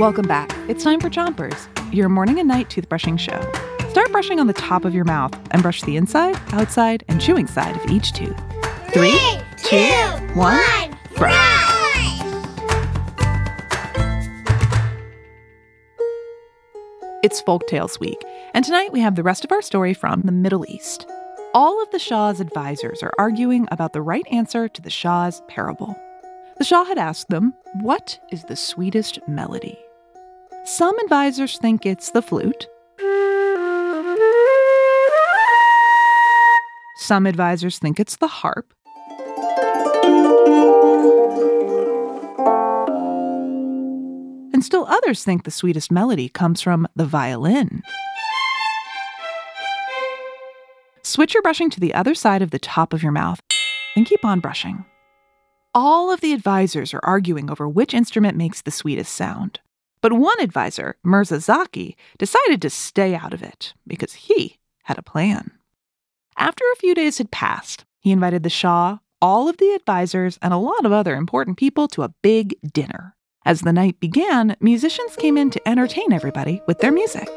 Welcome back. It's time for Chompers, your morning and night toothbrushing show. Start brushing on the top of your mouth and brush the inside, outside, and chewing side of each tooth. Three, two, one, brush. It's Folktales Week, and tonight we have the rest of our story from the Middle East. All of the Shah's advisors are arguing about the right answer to the Shah's parable. The Shah had asked them, What is the sweetest melody? Some advisors think it's the flute. Some advisors think it's the harp. And still others think the sweetest melody comes from the violin. Switch your brushing to the other side of the top of your mouth and keep on brushing. All of the advisors are arguing over which instrument makes the sweetest sound. But one advisor, Mirza Zaki, decided to stay out of it because he had a plan. After a few days had passed, he invited the Shah, all of the advisors, and a lot of other important people to a big dinner. As the night began, musicians came in to entertain everybody with their music.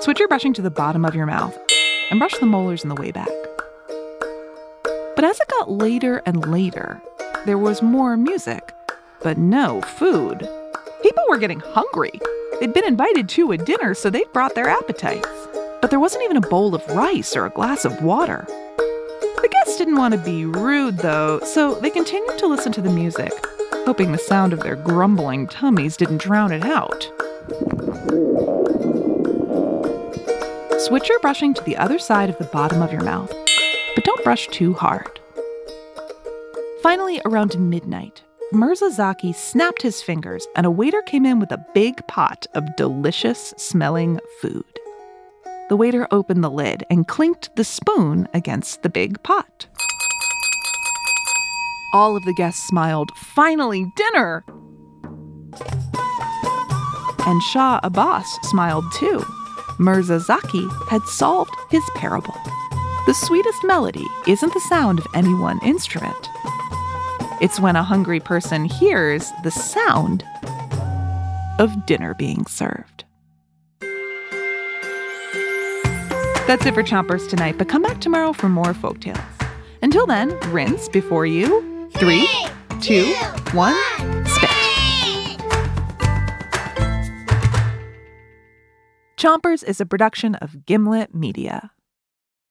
Switch your brushing to the bottom of your mouth and brush the molars in the way back. But as it got later and later, there was more music, but no food. People were getting hungry. They'd been invited to a dinner, so they'd brought their appetites. But there wasn't even a bowl of rice or a glass of water. The guests didn't want to be rude, though, so they continued to listen to the music, hoping the sound of their grumbling tummies didn't drown it out. Switch your brushing to the other side of the bottom of your mouth, brush too hard. Finally, around midnight, Mirza Zaki snapped his fingers and a waiter came in with a big pot of delicious smelling food. The waiter opened the lid and clinked the spoon against the big pot. All of the guests smiled, finally, dinner! And Shah Abbas smiled too. Mirza Zaki had solved his parable. The sweetest melody isn't the sound of any one instrument. It's when a hungry person hears the sound of dinner being served. That's it for Chompers tonight, but come back tomorrow for more folktales. Until then, rinse before you. Three, two, one, spit. Chompers is a production of Gimlet Media.